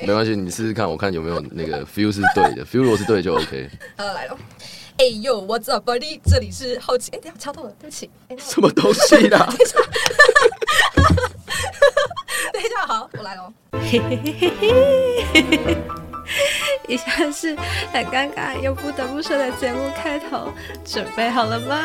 没关系，你试试看，我看有没有那个 feel 是对的，feel 如果是对就 OK。好来了。哎呦，What's up, buddy？这里是好奇，哎、等一下敲到了，对不起。哎、什么东西啦？等一下，好，我来喽。以下是很尴尬又不得不说的节目开头，准备好了吗？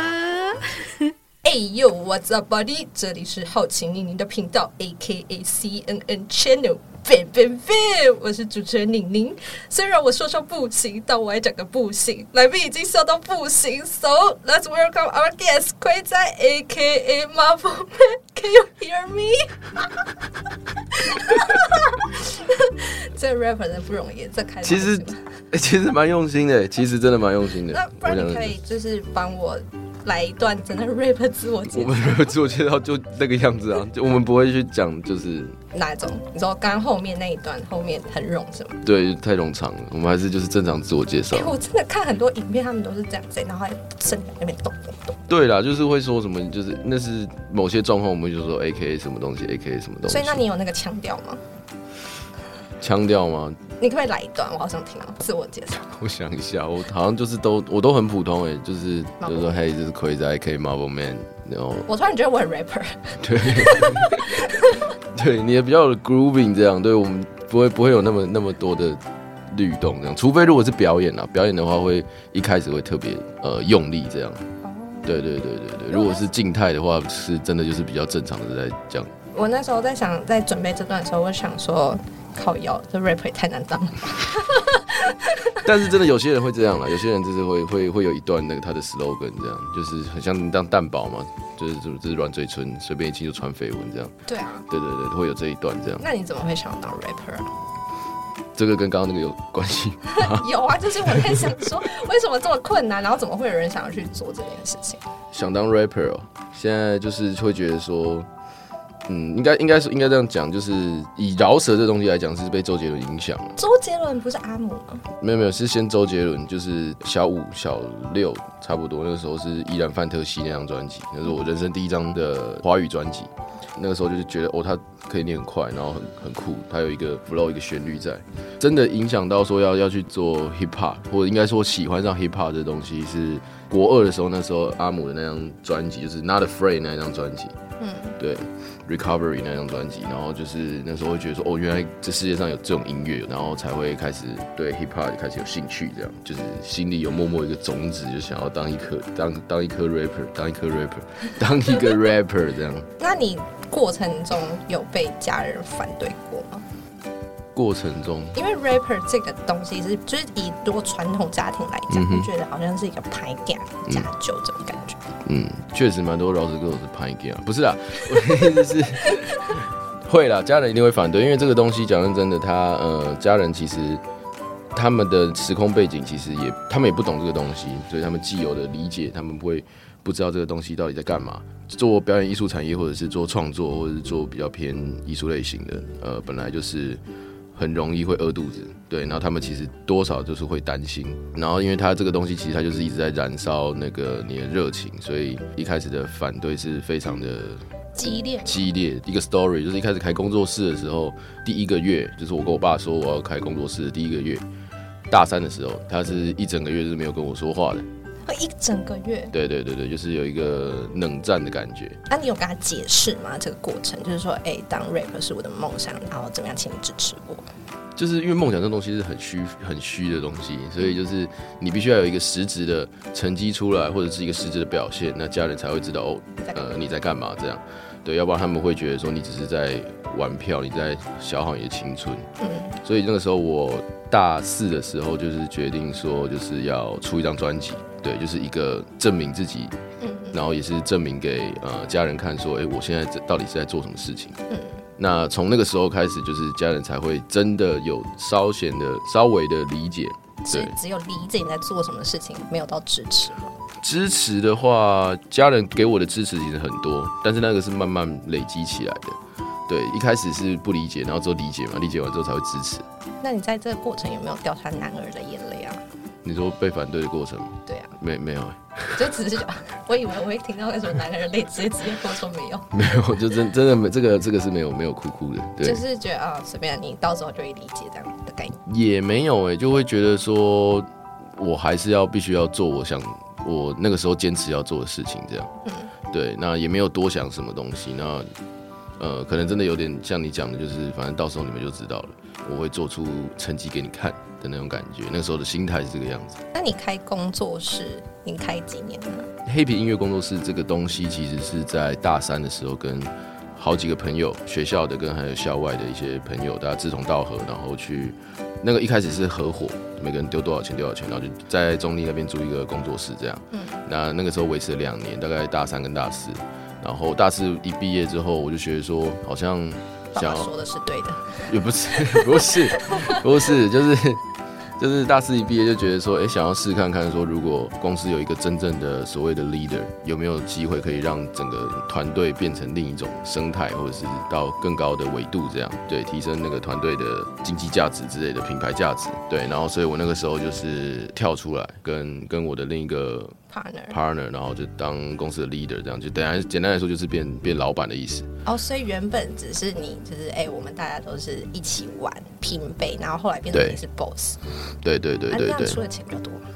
哎呦，What's up, buddy？这里是好奇宁宁的频道，A K A C N N Channel。Bam bam bam！我是主持人宁宁。虽然我说说不行，但我还讲个不行。来宾已经笑到不行，So let's welcome our guest 亏在 A K A Marvel Man。Can you hear me？这 rapper 真的不容易，这开其实 其实蛮用心的，其实真的蛮用心的。那不然你可以就是帮我来一段真的 rap 自我介绍。我们自我介绍就那个样子啊，就我们不会去讲就是哪一种？你说刚刚后面那一段后面很冗是吗？对太冗长了，我们还是就是正常自我介绍哎、。我真的看很多影片，他们都是这样子，然后还身那边动动动。对啦，就是会说什么，就是那是某些状况，我们就说 A K A 什么东西，A K A 什么东西。所以那你有那个腔调吗？腔调吗？你可不可以来一段？我好想听啊，自我介绍。我想一下，我好像就是都我都很普通哎，就是马就是说嘿，这是 Crazy K Marvel Man，然后我突然觉得我很 rapper，对 对，你也比较有 grooving 这样，对我们不会不会有那么那么多的律动这样，除非如果是表演啊，表演的话会一开始会特别呃用力这样。对对对对对，如果是静态的话，是真的就是比较正常的在讲。我那时候在想，在准备这段的时候，我想说，靠腰，这 rapper 也太难当了吧。但是真的有些人会这样了，有些人就是会会会有一段那个他的 slogan 这样，就是很像当蛋堡嘛，就是这这是软嘴唇，随便一亲就传绯闻这样。对啊，对对对，会有这一段这样。那你怎么会想要当 rapper 啊？这个跟刚刚那个有关系。有啊，就是我在想说，为什么这么困难，然后怎么会有人想要去做这件事情？想当 rapper 哦，现在就是会觉得说，嗯，应该应该是应该这样讲，就是以饶舌这东西来讲，是被周杰伦影响。周杰伦不是阿姆吗？没有没有，是先周杰伦，就是小五小六差不多，那个时候是依然范特西那张专辑，那是我人生第一张的华语专辑。那个时候就是觉得哦，他可以念很快，然后很很酷，他有一个 flow 一个旋律在，真的影响到说要要去做 hip hop，或者应该说喜欢上 hip hop 这东西是国二的时候，那时候阿姆的那张专辑就是 Not Afraid 那张专辑，嗯，对，Recovery 那张专辑，然后就是那时候会觉得说，哦，原来这世界上有这种音乐，然后才会开始对 hip hop 开始有兴趣，这样就是心里有默默一个种子，就想要当一颗当当一颗 rapper，当一颗 rapper，当一个 rapper 这样。那你过程中有被家人反对过吗？过程中，因为 rapper 这个东西是，就是以多传统家庭来讲，就觉得好像是一个排感加酒这种感觉。嗯，确实蛮多饶舌歌手是拍给啊，不是啊，我的意思是，会啦，家人一定会反对，因为这个东西讲认真的，他呃，家人其实他们的时空背景其实也，他们也不懂这个东西，所以他们既有的理解，他们不会不知道这个东西到底在干嘛。做表演艺术产业，或者是做创作，或者是做比较偏艺术类型的，呃，本来就是很容易会饿肚子，对，然后他们其实多少就是会担心，然后因为他这个东西其实它就是一直在燃烧那个你的热情，所以一开始的反对是非常的激烈，激烈。一个 story 就是一开始开工作室的时候，第一个月就是我跟我爸说我要开工作室的第一个月，大三的时候，他是一整个月是没有跟我说话的。一整个月。对对对对，就是有一个冷战的感觉。那、你有跟他解释吗？这个过程就是说，哎、当 rapper 是我的梦想，然后怎么样，请你支持我。就是因为梦想这东西是很虚、很虚的东西，所以就是你必须要有一个实质的成绩出来，或者是一个实质的表现，那家人才会知道哦，呃，你在干嘛这样。对，要不然他们会觉得说你只是在玩票，你在消耗你的青春。嗯，所以那个时候我大四的时候，就是决定说就是要出一张专辑，对，就是一个证明自己，嗯然后也是证明给呃家人看说，哎、我现在这到底是在做什么事情。嗯那从那个时候开始，就是家人才会真的有稍显的、稍微的理解。是对只有理解你在做什么事情，没有到支持吗？支持的话，家人给我的支持其实很多，但是那个是慢慢累积起来的。对，一开始是不理解，然后之后理解嘛，理解完之后才会支持。那你在这个过程有没有掉下男儿的眼泪啊？你说被反对的过程，对啊，没没有欸 就只是我以为我会听到那什么男人泪，直接直接跟我说没有，没有，就真真的没这个这个是没有没有哭哭的，对，就是觉得啊随便你到时候就会理解这样的概念。也没有哎、就会觉得说，我还是要必须要做我想我那个时候坚持要做的事情，这样。对，那也没有多想什么东西，那呃，可能真的有点像你讲的，就是反正到时候你们就知道了，我会做出成绩给你看的那种感觉。那时候的心态是这个样子。那你开工作室，你开几年了？黑皮音乐工作室这个东西，其实是在大三的时候跟好几个朋友，学校的跟还有校外的一些朋友，大家志同道合，然后去那个一开始是合伙，每个人丢多少钱丢多少钱，然后就在中立那边租一个工作室这样。嗯那那个时候维持了两年，大概大三跟大四，然后大四一毕业之后，我就觉得说好像想要爸爸说的是对的，也不是 不是不是，就是就是大四一毕业就觉得说，哎、想要试看看说，如果公司有一个真正的所谓的 leader，有没有机会可以让整个团队变成另一种生态，或者是到更高的维度，这样对提升那个团队的经济价值之类的品牌价值，对，然后所以我那个时候就是跳出来跟跟我的另一个 partner。partner，然后就当公司的 leader，这样就等下简单来说就是变变老板的意思。哦，所以原本只是你，就是哎、我们大家都是一起玩拼背，然后后来变成是 boss，对对对啊、对对那出的钱比较多吗？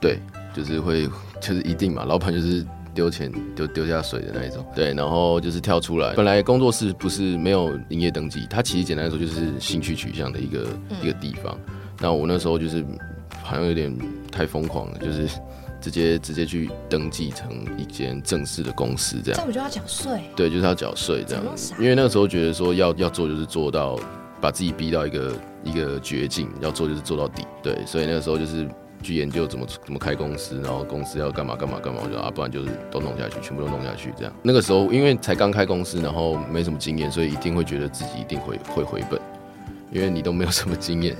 对，就是会就是一定嘛，老板就是丢钱丢丢下水的那一种。对，然后就是跳出来，本来工作室不是没有营业登记，它其实简单来说就是兴趣取向的一个、一个地方。那我那时候就是好像有点太疯狂了，就是直接直接去登记成一间正式的公司这样这。样我就要缴税。对，就是要缴税这样怎么那么傻，因为那个时候觉得说要要做就是做到把自己逼到一个一个绝境，要做就是做到底。对，所以那个时候就是去研究怎么怎么开公司，然后公司要干嘛干嘛干嘛，我就啊，不然就是都弄下去，全部都弄下去这样。那个时候因为才刚开公司，然后没什么经验，所以一定会觉得自己一定会会回本。因为你都没有什么经验，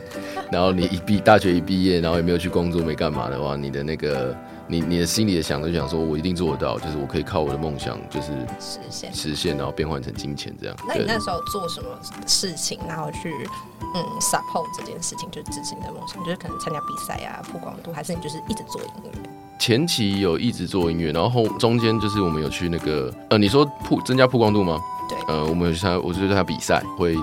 然后你一毕大学一毕业，然后也没有去工作，没干嘛的话，你的那个你你的心里的想就想说，我一定做得到，就是我可以靠我的梦想，就是实现。实现，然后变换成金钱这样。那你那时候做什么事情，然后去嗯 support 这件事情，就是支持你的梦想，就是可能参加比赛啊、曝光度，还是你就是一直做音乐？前期有一直做音乐，然后后中间就是我们有去那个呃，你说曝增加曝光度吗？对呃，我们有去参加，我就在他比赛，会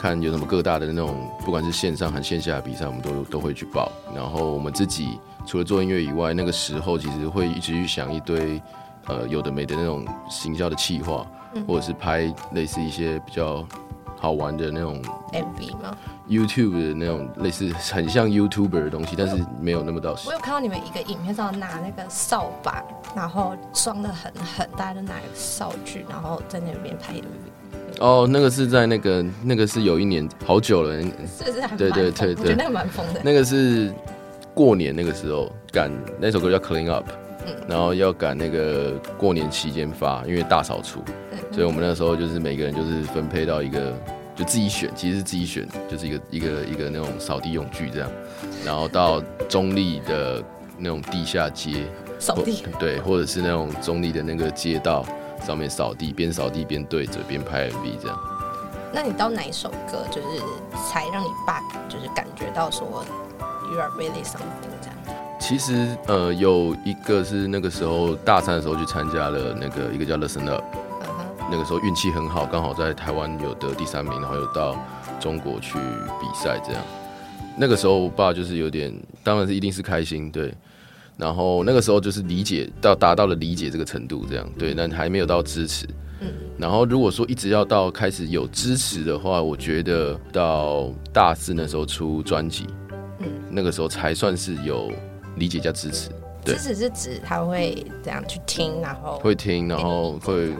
看有什么各大的那种，不管是线上还是线下的比赛，我们都都会去报。然后我们自己除了做音乐以外，那个时候其实会一直去想一堆呃有的没的那种行销的企划，或者是拍类似一些比较好玩的那种 MV 吗？YouTube 的那种类似很像 YouTuber 的东西，但是没有那么到我有看到你们一个影片上拿那个扫把，然后装的很狠，大家都拿一个扫具，然后在那边拍 MV，哦，那个是在那个那个是有一年好久了，是是还对对对对。我觉得那个蛮疯的。那个是过年那个时候赶那首歌叫 Clean Up，嗯。然后要赶那个过年期间发，因为大扫除，嗯所以我们那时候就是每个人就是分配到一个，就自己选，其实是自己选，就是一个一个一个那种扫地用具这样，然后到中立的那种地下街，扫地。对，或者是那种中立的那个街道上面扫地，边扫地边对着边拍 MV 这样。那你到哪一首歌，就是才让你爸就是感觉到说 you are really something 这样？其实呃，有一个是那个时候大三的时候去参加了那个一个叫 Listen Up，那个时候运气很好，刚好在台湾有得第三名，然后有到中国去比赛这样。那个时候我爸就是有点，当然是一定是开心对，然后那个时候就是理解到达到了理解这个程度这样对，但还没有到支持。嗯然后如果说一直要到开始有支持的话，我觉得到大四那时候出专辑，嗯，那个时候才算是有理解加支持。对支持是指他会这样去听，然后会听，然后会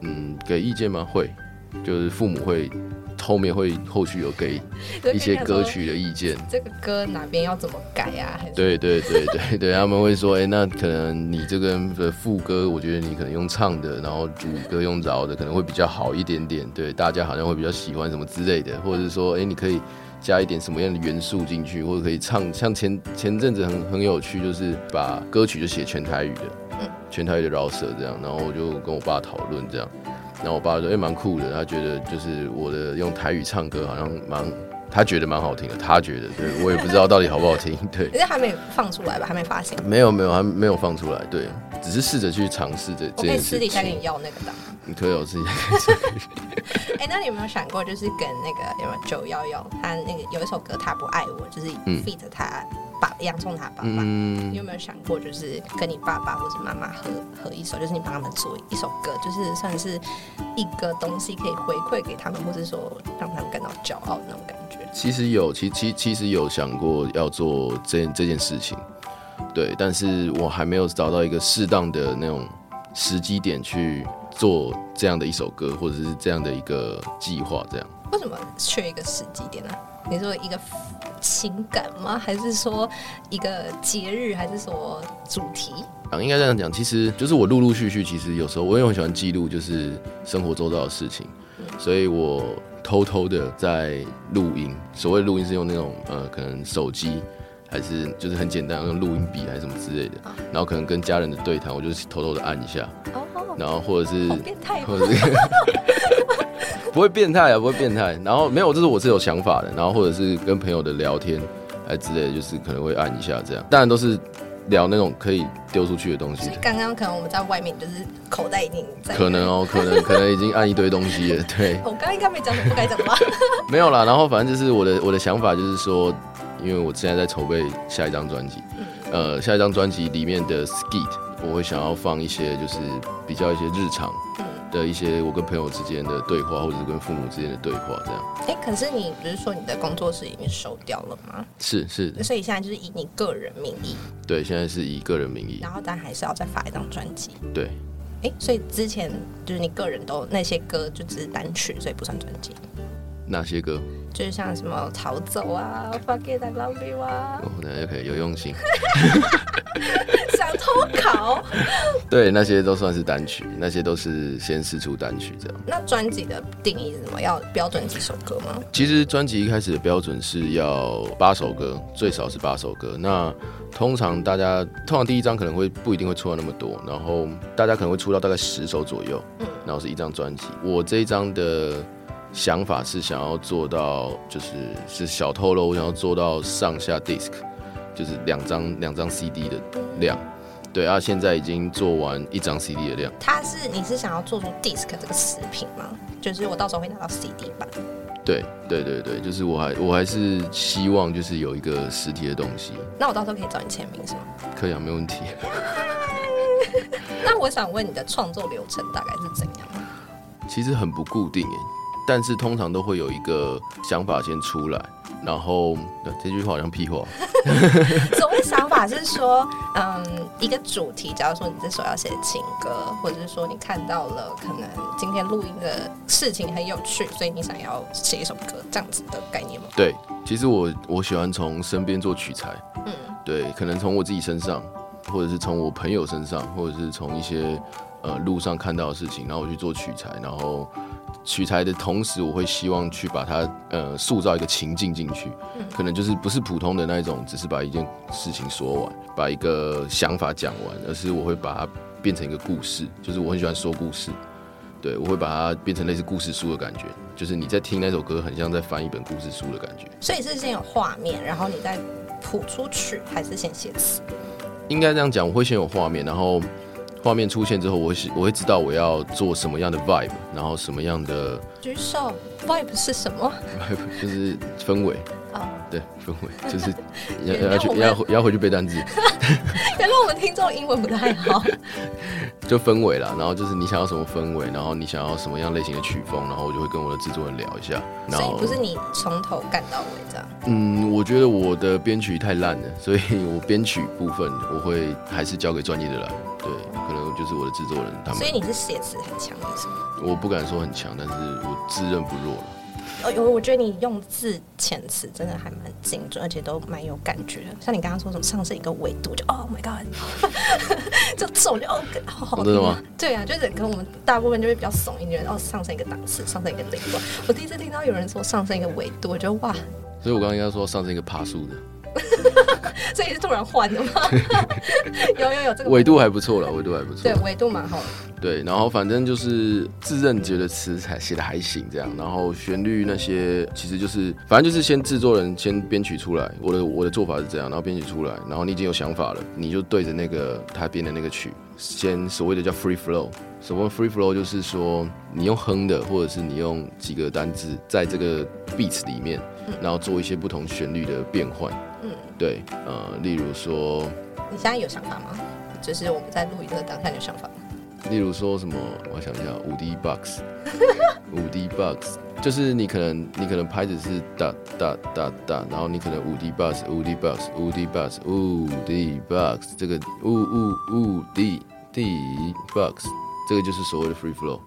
嗯给意见吗？会，就是父母会后面会后续有给一些歌曲的意见。这个歌哪边要怎么改啊？还是对对对对对，他们会说，哎、那可能你这个的副歌，我觉得你可能用唱的，然后主歌用饶的，可能会比较好一点点。对，大家好像会比较喜欢什么之类的，或者是说，哎、你可以加一点什么样的元素进去，或者可以唱，像前前阵子很很有趣，就是把歌曲就写全台语的，嗯全台语的饶舌这样，然后我就跟我爸讨论这样。然后我爸说：“哎、蛮酷的。”他觉得就是我的用台语唱歌好像蛮他觉得蛮好听的，他觉得，对我也不知道到底好不好听，对，可是还没放出来吧？还没发行。没有没有还没有放出来，对，只是试着去尝试这我可以私底下跟。你要那个档。你可以有自己，哎、那你有没有想过，就是跟那个有没有九幺幺，他那个有一首歌他不爱我，就是嗯 feat 他爸洋葱他爸爸。你嗯，有没有想过，就是跟你爸爸或者妈妈合合一首，就是你帮他们做一首歌，就是算是一个东西可以回馈给他们，或者说让他们感到骄傲的那种感觉。其实有，其其其实有想过要做这这件事情，对，但是我还没有找到一个适当的那种时机点去做这样的一首歌，或者是这样的一个计划，这样。为什么缺一个时机点呢、你说一个情感吗？还是说一个节日？还是说主题？啊，应该这样讲，其实就是我陆陆续续，其实有时候我也很喜欢记录，就是生活周遭的事情，所以我偷偷的在录音。所谓录音是用那种呃，可能手机还是就是很简单用录音笔还是什么之类的，然后可能跟家人的对谈，我就是偷偷的按一下，哦，然后或者是变态哦！或者是不会变态啊，不会变态。然后没有，这是我是有想法的。然后或者是跟朋友的聊天，哎之类的，就是可能会按一下这样。当然都是聊那种可以丢出去的东西，刚刚可能我们在外面就是口袋已经在，可能哦，可能 可能已经按一堆东西了。对，我刚刚应该没讲什么不该讲的吧？没有啦。然后反正就是我的我的想法就是说，因为我现在在筹备下一张专辑，呃，下一张专辑里面的 skit，我会想要放一些就是比较一些日常的一些我跟朋友之间的对话，或者是跟父母之间的对话，这样。哎、可是你不是说你的工作室已经收掉了吗？是是，所以现在就是以你个人名义，对，现在是以个人名义，然后但还是要再发一张专辑。对，哎、所以之前就是你个人都那些歌就只是单曲，所以不算专辑。哪些歌？就是像什么逃走啊，Fuck it I love you 啊，哦，那 OK，有用心。想偷考。对，那些都算是单曲，那些都是先试出单曲这样。那专辑的定义是什么？要标准几首歌吗？其实专辑一开始的标准是要八首歌，最少是八首歌。那通常大家通常第一张可能会不一定会出到那么多，然后大家可能会出到大概十首左右，然后是一张专辑。我这一张的想法是想要做到，就是是小透露，我想要做到上下 disc，就是两张两张 CD 的量。对啊，现在已经做完一张 CD 的量。它是你是想要做出 disc 这个食品吗？就是我到时候会拿到 CD 版。对对对对，就是我还我还是希望就是有一个实体的东西，那我到时候可以找你签名是吗？可以啊，没问题。那我想问你的创作流程大概是怎样？其实很不固定诶，但是通常都会有一个想法先出来，然后呃这句话好像屁话，所谓想法是说，嗯，一个主题，假如说你这首要写情歌，或者是说你看到了可能今天录音的事情很有趣，所以你想要写一首歌，这样子的概念吗？对，其实我我喜欢从身边做取材，嗯，对，可能从我自己身上，或者是从我朋友身上，或者是从一些呃路上看到的事情，然后我去做取材，然后取材的同时，我会希望去把它呃塑造一个情境进去，可能就是不是普通的那一种，只是把一件事情说完，把一个想法讲完，而是我会把它变成一个故事，就是我很喜欢说故事。对，我会把它变成类似故事书的感觉，就是你在听那首歌，很像在翻一本故事书的感觉。所以是先有画面，然后你再谱出去，还是先写词？应该这样讲，我会先有画面，然后画面出现之后，我会是我会知道我要做什么样的 vibe，然后什么样的举手，vibe 是什么？vibe 就是氛围，哦，对，氛围 就是要要去要回要回去背单词，原来我们听众英文不太好。就氛围啦。然后就是你想要什么氛围，然后你想要什么样类型的曲风，然后我就会跟我的制作人聊一下。然后所以不是你从头干到尾这样。嗯，我觉得我的编曲太烂了，所以我编曲部分我会还是交给专业的来。对，可能就是我的制作人他们所以，你是写词很强的是吗？我不敢说很强，但是我自认不弱了。哦，我，我觉得你用字遣词真的还蛮精准，而且都蛮有感觉的。像你刚刚说什么上升一个维度，就 Oh my God，就这种就哦，好好的吗？对啊，就是跟我们大部分就会比较怂一点，哦，上升一个档次，上升一个领域。我第一次听到有人说上升一个维度，我觉得哇，所以我刚刚应该说上升一个爬树的，所以是突然换的吗？有 有有，这个纬度还不错了，纬度还不错对。纬度蛮好的。对，然后反正就是自认觉得词才写的还行这样，然后旋律那些其实就是反正就是先制作人先编曲出来，我的我的做法是这样，然后编曲出来，然后你已经有想法了，你就对着那个他编的那个曲，先所谓的叫 free flow。所谓 free flow 就是说你用哼的，或者是你用几个单字在这个 beats 里面，然后做一些不同旋律的变换。嗯，对，呃，例如说，你现在有想法吗？就是我们在录一个当下你有想法吗？例如说什么，我想一下，五 D box，五 D box，就是你可能你可能拍子是哒哒哒哒，然后你可能五 D box，五 D box，五 D box，五 D box，这个五五五 D D box，这个就是所谓的 free flow。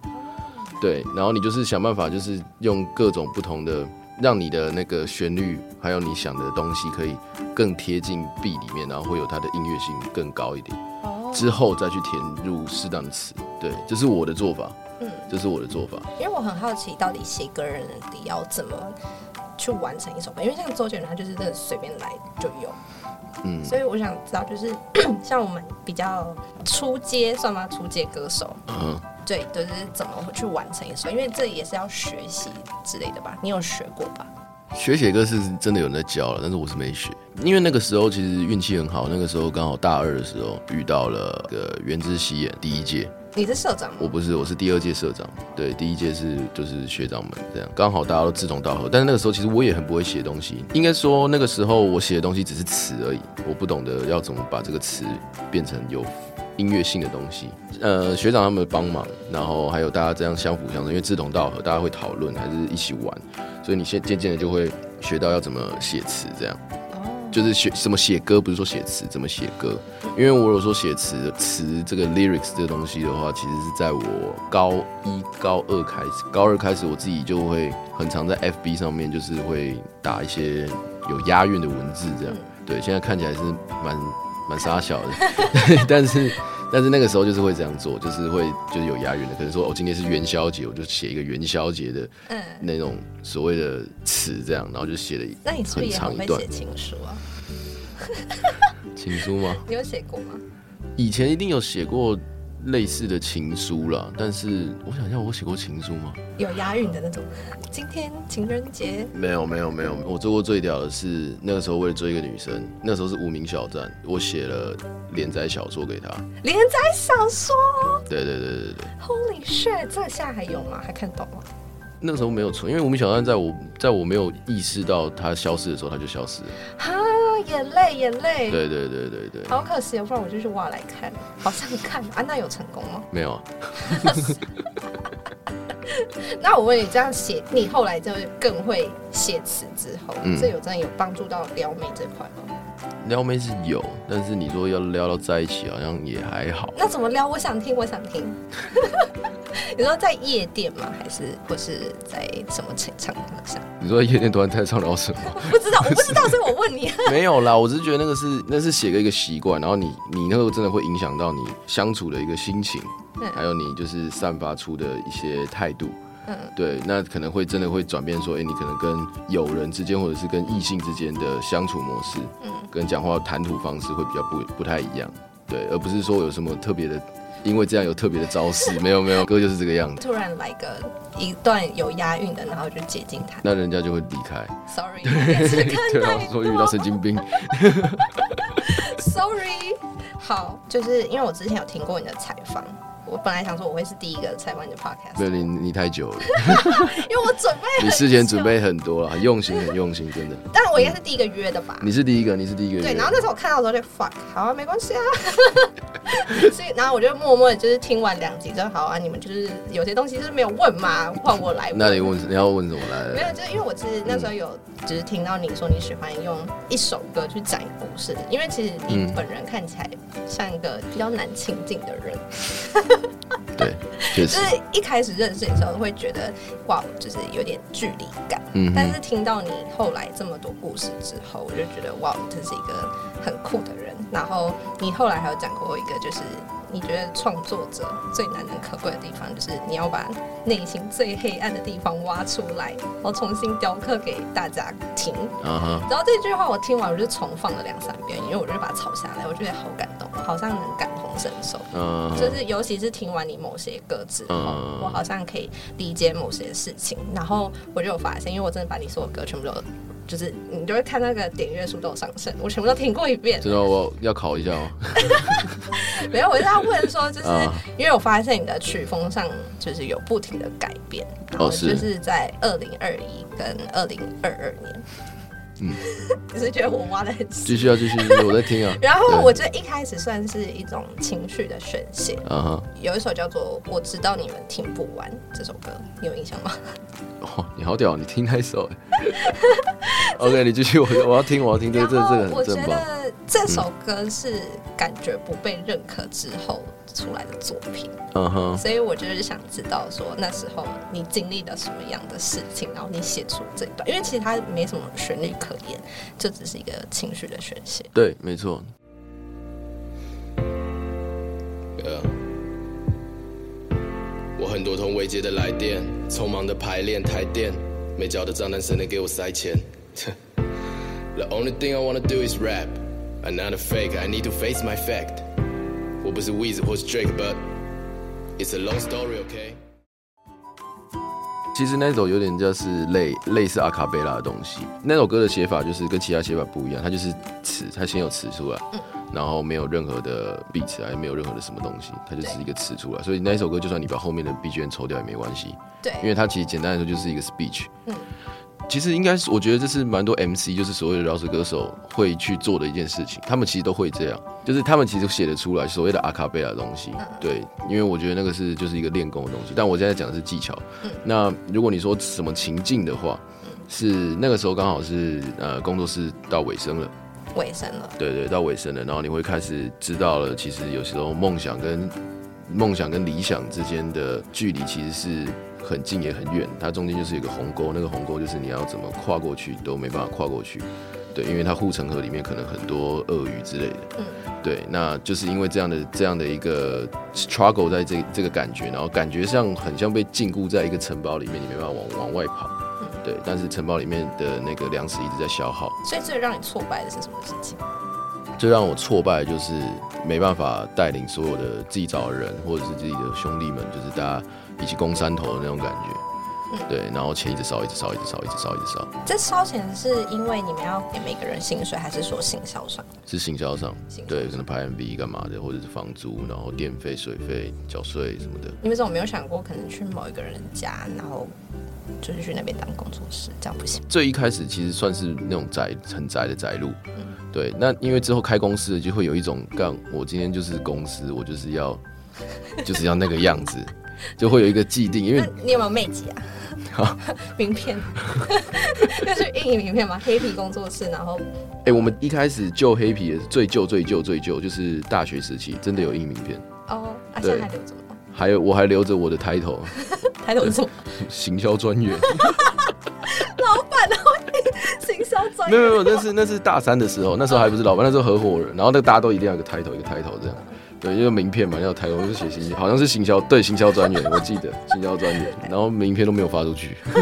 对，然后你就是想办法，就是用各种不同的，让你的那个旋律，还有你想的东西，可以更贴近 B 里面，然后会有它的音乐性更高一点。哦之后再去填入适当的词。对，这是我的做法，嗯，这是我的做法。因为我很好奇，到底写歌人你要怎么去完成一首歌？因为像周杰伦，他就是真的随便来就有，嗯，所以我想知道，就是 像我们比较初阶算吗？初阶歌手，嗯，对，就是怎么去完成一首？因为这也是要学习之类的吧？你有学过吧？学写歌是真的有人在教了，但是我是没学，因为那个时候其实运气很好，那个时候刚好大二的时候遇到了个原之喜演第一届，你是社长吗？我不是，我是第二届社长，对，第一届是就是学长们这样，刚好大家都志同道合。但是那个时候其实我也很不会写东西，应该说那个时候我写的东西只是词而已，我不懂得要怎么把这个词变成有音乐性的东西。呃，学长他们帮忙，然后还有大家这样相辅相成，因为志同道合，大家会讨论，还是一起玩，所以你现渐渐的就会学到要怎么写词这样。哦，就是写什么写歌，不是说写词，怎么写歌。因为我有说写词词这个 lyrics 这个东西的话，其实是在我高一、高二开始，高二开始我自己就会很常在 FB 上面，就是会打一些有押韵的文字，这样。对，现在看起来是蛮蛮傻小的，但是但是那个时候就是会这样做，就是会就是有押韵的，可能说哦今天是元宵节，我就写一个元宵节的嗯，那种所谓的词，这样，然后就写了那你是不是很也长一段很会写情书啊？情书吗？你有写过吗？以前一定有写过类似的情书啦，但是我想一下，我写过情书吗？有押韵的那种。今天情人节，没有，没有，没有。我做过最屌的是那个时候为了追一个女生，那时候是无名小站，我写了连载小说给她。连载小说对对对对对，，Holy shit！这下还有吗？还看懂吗？那个时候没有存，因为无名小站在我在我没有意识到它消失的时候，它就消失了。哈，眼泪，眼泪，对对对对对，好可惜哦，不然我就去挖来看，好像看安娜有成功吗？没有啊。那我问你，这样写，你后来就更会写词之后，嗯这有真的有帮助到撩妹这块吗？撩妹是有，但是你说要撩到在一起，好像也还好。那怎么撩？我想听，我想听。你说在夜店吗？还是或是在什么场场合下？你说夜店突然太唱聊什么？不知道，我不知道，所以我问你。没有啦，我只是觉得那个是那是写个一个习惯，然后你你那个真的会影响到你相处的一个心情，嗯。还有你就是散发出的一些态度。嗯。对，那可能会真的会转变，说，哎、你可能跟友人之间，或者是跟异性之间的相处模式，嗯。跟讲话谈吐方式会比较不不太一样，对，而不是说有什么特别的，因为这样有特别的招式，没有没有，歌就是这个样子，突然来个一段有押韵的，然后就接近他。那人家就会离开。Sorry，对啊太，说遇到神经病，Sorry，好，就是因为我之前有听过你的采访，我本来想说我会是第一个采访你的 podcast，没有你你太久了，因为我准备很你事前准，备很多了，很用心很用心，真的。但我应该是第一个约的吧？你是第一个，你是第一个对，然后那时候我看到的时候就 fuck，好啊，没关系啊。所以，然后我就默默的，就是听完两集就好啊。你们就是有些东西就是没有问嘛，换我来问。那你问你要问什么来没有，就是因为我是那时候有，就是听到你说你喜欢用一首歌去讲一个故事，因为其实你嗯本人看起来像一个比较难亲近的人，对，就是一开始认识你的时候会觉得哇，就是有点距离感。嗯，但是听到你后来这么多故事之后，我就觉得哇，这是一个很酷的人。然后你后来还有讲过一个，就是你觉得创作者最难能可贵的地方，就是你要把内心最黑暗的地方挖出来，然后重新雕刻给大家听。然后这句话我听完，我就重放了两三遍，因为我就把它抄下来，我觉得好感动，好像能感同身受。嗯，就是尤其是听完你某些歌之后，嗯我好像可以理解某些事情。然后我就有发现，因为我真的把你所有歌全部都，就是你就会看那个点阅数都有上升，我全部都听过一遍。知道我要考一下哦。没有，我是要问说，就是啊因为我发现你的曲风上就是有不停的改变，然后就是在二零二一跟二零二二年，嗯，你是觉得我挖的很细？继续啊，继续，我在听啊。然后我觉得一开始算是一种情绪的宣泄，啊哈，有一首叫做《我知道你们听不完》这首歌，你有印象吗？哦，你好屌，你听那首哎。OK，你继续，我我要听，我要听，这然这这后我觉个很正棒。得这首歌是感觉不被认可之后出来的作品，嗯哼，所以我就是想知道说那时候你经历了什么样的事情，然后你写出这一段，因为其实它没什么旋律可言，就只是一个情绪的宣泄。对，没错。呃，我很多通未接的来电，匆忙的排练台电，没交的账单谁能给我塞钱？The only thing I wanna do is rap. I'm not a fake, I need to face my fact. 我不是 Weezy 或是 Drake，but it's a long story, okay? 其实那首有点就是类类似阿卡贝拉的东西。那首歌的写法就是跟其他写法不一样，它就是词，它先有词出来，然后没有任何的 beat，还没有任何的什么东西，它就是一个词出来。所以那一首歌就算你把后面的 BGM 抽掉也没关系，对，因为它其实简单来说就是一个 speech。嗯其实应该是，我觉得这是蛮多 MC，就是所谓的饶舌歌手会去做的一件事情。他们其实都会这样，就是他们其实写得出来所谓的阿卡贝拉的东西。对，因为我觉得那个是就是一个练功的东西。但我现在讲的是技巧。那如果你说什么情境的话，是那个时候刚好是呃工作室到尾声了。尾声了。对对，到尾声了，然后你会开始知道了，其实有时候梦想跟梦想跟理想之间的距离其实是很近也很远，它中间就是有一个鸿沟，那个鸿沟就是你要怎么跨过去都没办法跨过去。对，因为它护城河里面可能很多鳄鱼之类的。嗯对，那就是因为这样的这样的一个 struggle 在这这个感觉，然后感觉上很像被禁锢在一个城堡里面，你没办法往往外跑。嗯对，但是城堡里面的那个粮食一直在消耗。所以最让你挫败的是什么事情？最让我挫败的就是没办法带领所有的自己找的人，或者是自己的兄弟们，就是大家一起攻山头的那种感觉。对，然后钱一直烧，一直烧，一直烧，一直烧，一直烧，这烧钱是因为你们要给每个人薪水，还是说行销上？是行销上对，可能拍 MV 干嘛的，或者是房租，然后电费、水费、缴税什么的。你们怎么没有想过可能去某一个人家，然后就是去那边当工作室，这样不行？最一开始其实算是那种宅很宅的宅路，对。那因为之后开公司就会有一种干，我今天就是公司，我就是要就是要那个样子，就会有一个既定，因那为你有没有妹姐啊？名片，那是印名片嘛？黑皮工作室，然后哎、我们一开始旧黑皮的最旧最旧最旧，就是大学时期真的有印名片，哦，啊，对现在还留着吗？还有我还留着我的 title 抬头是什么？行销专员，老板，然后行销专没有没。有，那是那是大三的时候，那时候还不是老板，那时候合伙人，然后那个大家都一定要有个 title 一个 title 这样。对，因为名片嘛，要 title 就写行，好像是行销，对，行销专员，我记得行销专员，然后名片都没有发出去。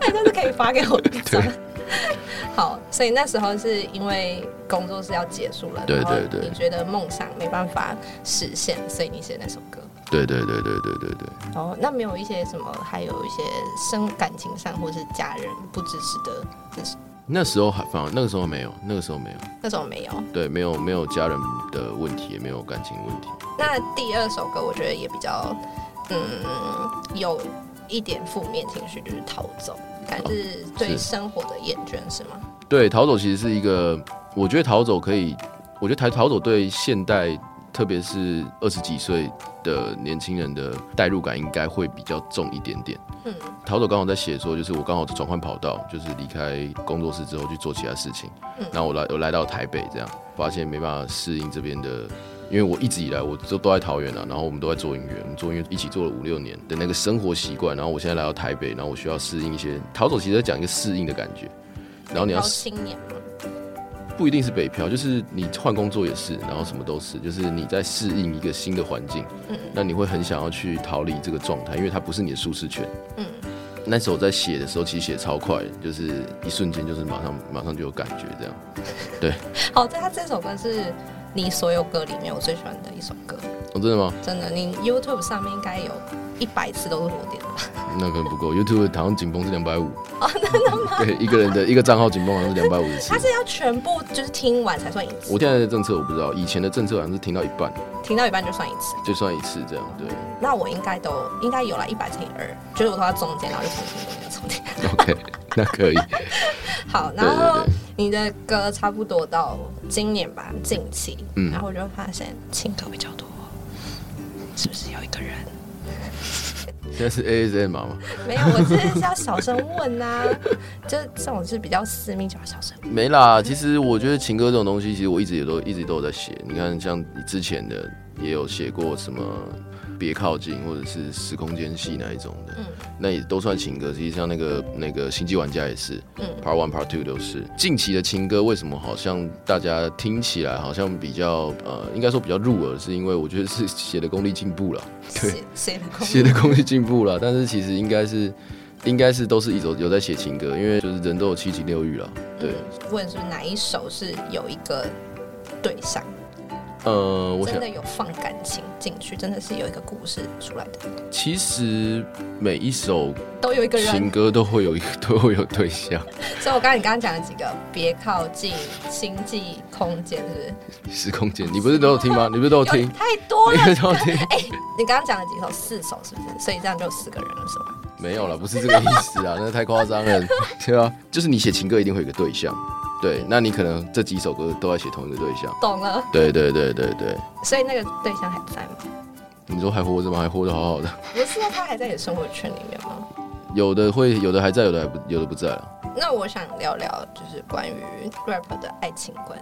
哎，但是可以发给我一张。好，所以那时候是因为工作是要结束了，对对对你觉得梦想没办法实现，所以你写那首歌。对对对对对对对。哦，那没有一些什么，还有一些生感情上或是家人不支持的，这是那时候还反而那个时候没有，那个时候没有，那时候没有。对，没有没有家人的问题，也没有感情问题。那第二首歌我觉得也比较，嗯，有一点负面情绪，就是逃走，感是对生活的厌倦，是吗？对，逃走其实是一个，我觉得逃走可以，我觉得逃逃走对现代，特别是二十几岁的年轻人的代入感应该会比较重一点点。嗯，陶总刚好在写说，就是我刚好转换跑道，就是离开工作室之后去做其他事情。嗯然后我来我来到台北，这样发现没办法适应这边的，因为我一直以来我都都在桃园啊，然后我们都在做音乐，我们做音乐一起做了五六年的那个生活习惯，然后我现在来到台北，然后我需要适应一些陶总，其实在讲一个适应的感觉。然后你要不一定是北漂，就是你换工作也是，然后什么都是，就是你在适应一个新的环境，嗯那你会很想要去逃离这个状态，因为它不是你的舒适圈。嗯，那时候在写的时候，其实写超快，就是一瞬间就是马上马上就有感觉这样。对 好在他这首歌是你所有歌里面我最喜欢的一首歌，哦，真的吗？真的，你 YouTube 上面应该有一百次都是我点的吧？那可能不够，YouTube 好像紧绷是两百五。哦，真的吗？对，一个人的一个账号紧绷好像是两百五十次它。是要全部就是听完才算一次，我现在的政策我不知道，以前的政策好像是听到一半听到一半就算一次。就算一次这样。对那我应该都应该有了一百乘以二，就是我投到中间，然后就重新中间重点。，OK，那可以。好，然后你的歌差不多到今年吧，近期，嗯然后我就发现情歌比较多，是不是有一个人？现在是 ASM 吗？没有，我真的是要小声问呐、就这种是比较私密，就要小声。没啦，其实我觉得情歌这种东西，其实我一直也都一直都有在写。你看，像你之前的也有写过什么“别靠近”或者是“时空间系”那一种的，嗯那也都算情歌。实际上那个那个星际玩家也是嗯，，Part One、Part Two 都是。近期的情歌为什么好像大家听起来好像比较呃，应该说比较入耳，是因为我觉得是写的功力进步了，对写写的功写的功力进步了。但是其实应该是应该是都是一首有在写情歌，因为就是人都有七情六欲了，对。问是不是哪一首是有一个对象，呃，我真的有放感情进去，真的是有一个故事出来的，其实每一首都有一个人。情歌都会有一个 都会有对象，所以我刚才你刚刚讲了几个，别靠近、星际空间，是不是？时空间，你不是都有听吗？你不是都有听有？太多你了。不是都有听？哎你刚刚讲了几首？四首是不是？所以这样就有四个人了，是吗？没有了，不是这个意思啊，那太夸张了，对啊，就是你写情歌一定会有个对象，对，那你可能这几首歌都在写同一个对象，懂了。对对对对对，所以那个对象还在吗？你说还活着吗？还活得好好的，不是啊，他还在你的生活圈里面吗？有的会，有的还在，有的还不，有的不在了。那我想聊聊，就是关于 rap 的爱情观。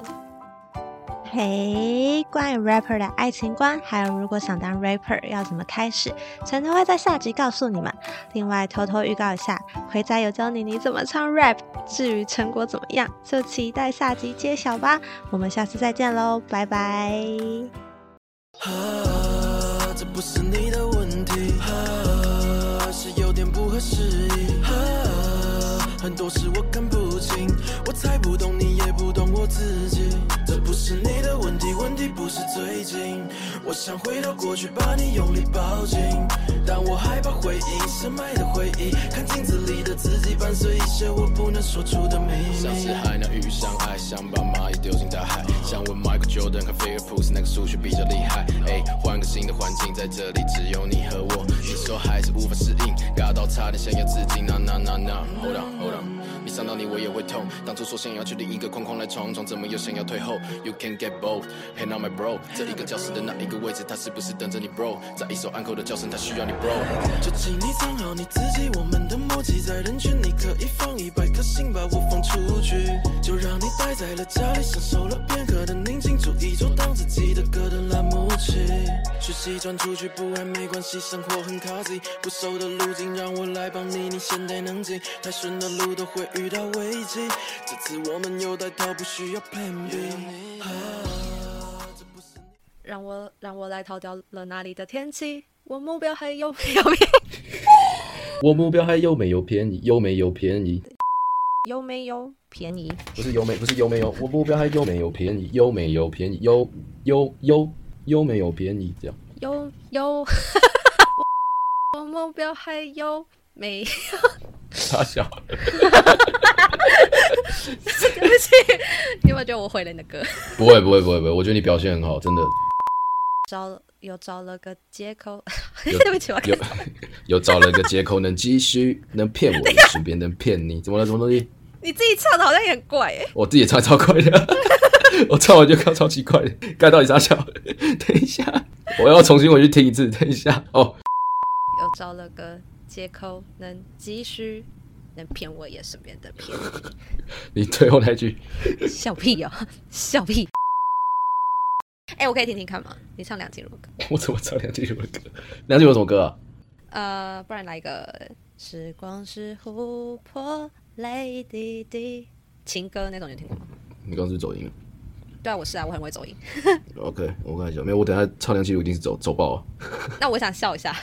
嘿，关于 rapper 的爱情观，还有如果想当 rapper 要怎么开始，陈都会在下集告诉你们。另外，偷偷预告一下，回仔有教你你怎么唱 rap，至于成果怎么样，就期待下集揭晓吧。我们下次再见喽，拜拜。啊，这不是你的问题，啊，是有点不合时宜，啊，很多事我看不清，我猜不懂你，也不懂我自己。这不是你的问题，问题不是最近。我想回到过去，把你用力抱紧，但我害怕回忆，深埋的回忆，看镜子里的自己，伴随一些我不能说出的秘像是。海鸟遇上爱，想把蚂蚁丢进大海。想问 Michael Jordan 和菲尔普斯哪个数学比较厉害？哎，换个新的环境，在这里只有你和我。你说还是无法适应，到差点想要自尽。那那那那，Hold on Hold on，你伤到你我也会痛。当初说想要去另一个框框来闯闯，怎么又想要退后？You can get both, hey now my bro。这一个教室的那一个位置，他是不是等着你 bro？在一首安口的叫声，他需要你 bro。就请你藏好你自己，我们的默契在人群里可以放一百颗心，把我放出去。就让你待在了家里，享受了片刻的宁静，煮一桌当自己的歌的蓝木器。去西装出去不爱没关系，生活很卡自不熟的路径，让我来帮你，你现在能进。太顺的路都会遇到危机，这次我们有带头，不需要 Plan B。让我让我来逃掉了那里的天气？我目标还有没有偏？我目标还有没有便宜？有没有便宜？有没有便宜？不是有没，不是有没有，我目标还有没有便宜？有没有便宜？有有有有没有便宜？这样。有有，我目标还有没有？傻笑。对不起，你有没有觉得我毁了你的歌？不会不会不会不会，我觉得你表现很好，真的找又找了个借口，有 对不起，我有有找了个借口能继续，能骗我，也顺便能骗你，怎么了？什么东西？你自己唱的好像也很怪哎。我自己也唱超怪的，我唱完就看超奇怪的，该到底傻笑？等一下，我要重新回去听一次。等一下哦，又找了个借口能继续，能骗我也顺便的骗 你最后那句，笑屁哦，笑屁。哎、我可以听听看吗？你唱梁静茹的歌，我怎么唱梁静茹的歌？梁静茹什么歌啊？呃，不然来一个时光是琥珀，泪滴滴，情歌那种你有听过吗？你刚刚是走音了对啊，我是啊，我很会走音。OK，我看一下，没有，我等下唱梁静茹一定是走走爆啊！那我想笑一下。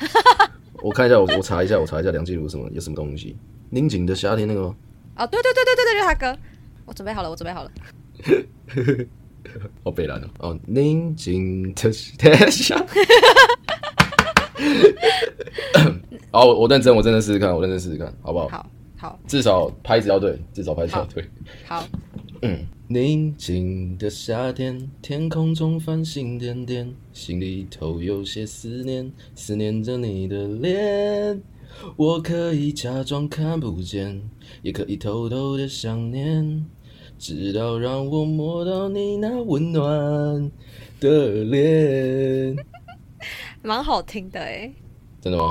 我看一下，我我查一下，我查一下梁静茹什么有什么东西？宁静的夏天那个吗？哦，对对对对对对，就是他歌。我准备好了，我准备好了。哦，北兰哦，哦，宁静的夏天。好，我我认真，我认真试试看，我认真试试看，好不好？好，好，至少拍子要对，至少拍子要对。好。嗯，宁静的夏天，天空中繁星点点，心里头有些思念，思念着你的脸。我可以假装看不见，也可以偷偷的想念，直到让我摸到你那温暖的脸。蛮好听的哎。真的吗？